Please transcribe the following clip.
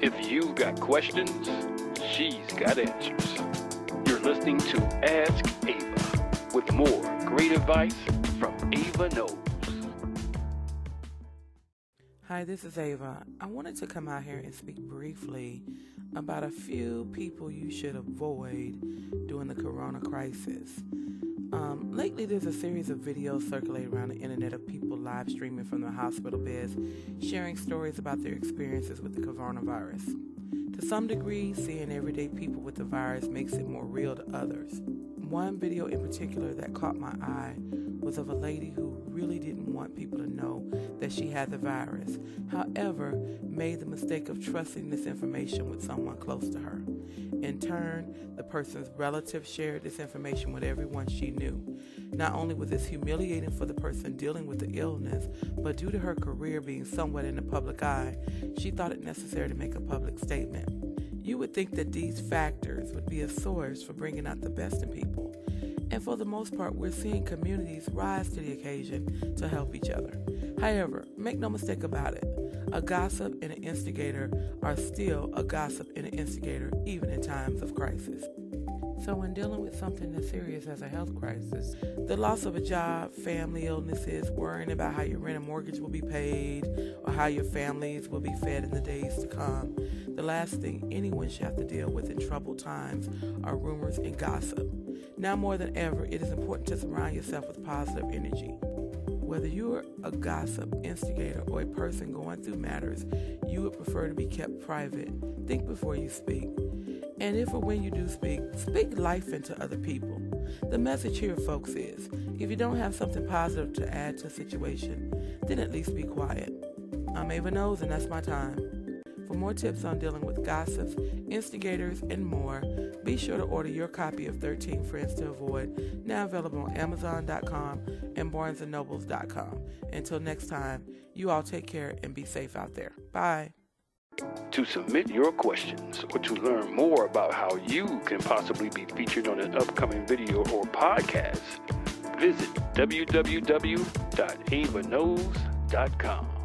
If you've got questions, she's got answers. You're listening to Ask Ava with more great advice from Ava Knows. Hi, this is Ava. I wanted to come out here and speak briefly about a few people you should avoid during the corona crisis. Um, lately, there's a series of videos circulating around the internet of people live streaming from their hospital beds, sharing stories about their experiences with the coronavirus. To some degree, seeing everyday people with the virus makes it more real to others. One video in particular that caught my eye was of a lady who really didn't want people to know that she had the virus. However, made the mistake of trusting this information with someone close to her. In turn, the person's relative shared this information with everyone she knew. Not only was this humiliating for the person dealing with the illness, but due to her career being somewhat in the public eye, she thought it necessary to make a public statement. You would think that these factors would be a source for bringing out the best in people. And for the most part, we're seeing communities rise to the occasion to help each other. However, make no mistake about it, a gossip and an instigator are still a gossip and an instigator, even in times of crisis. So, when dealing with something as serious as a health crisis, the loss of a job, family illnesses, worrying about how your rent and mortgage will be paid, or how your families will be fed in the days to come, the last thing anyone should have to deal with in troubled times are rumors and gossip. Now more than ever, it is important to surround yourself with positive energy. Whether you're a gossip, instigator, or a person going through matters you would prefer to be kept private, think before you speak. And if or when you do speak, speak life into other people. The message here, folks, is if you don't have something positive to add to a situation, then at least be quiet. I'm Ava Knows, and that's my time. For more tips on dealing with gossips, instigators, and more, be sure to order your copy of 13 Friends to Avoid, now available on Amazon.com and BarnesandNobles.com. Until next time, you all take care and be safe out there. Bye. To submit your questions or to learn more about how you can possibly be featured on an upcoming video or podcast, visit www.avaknows.com.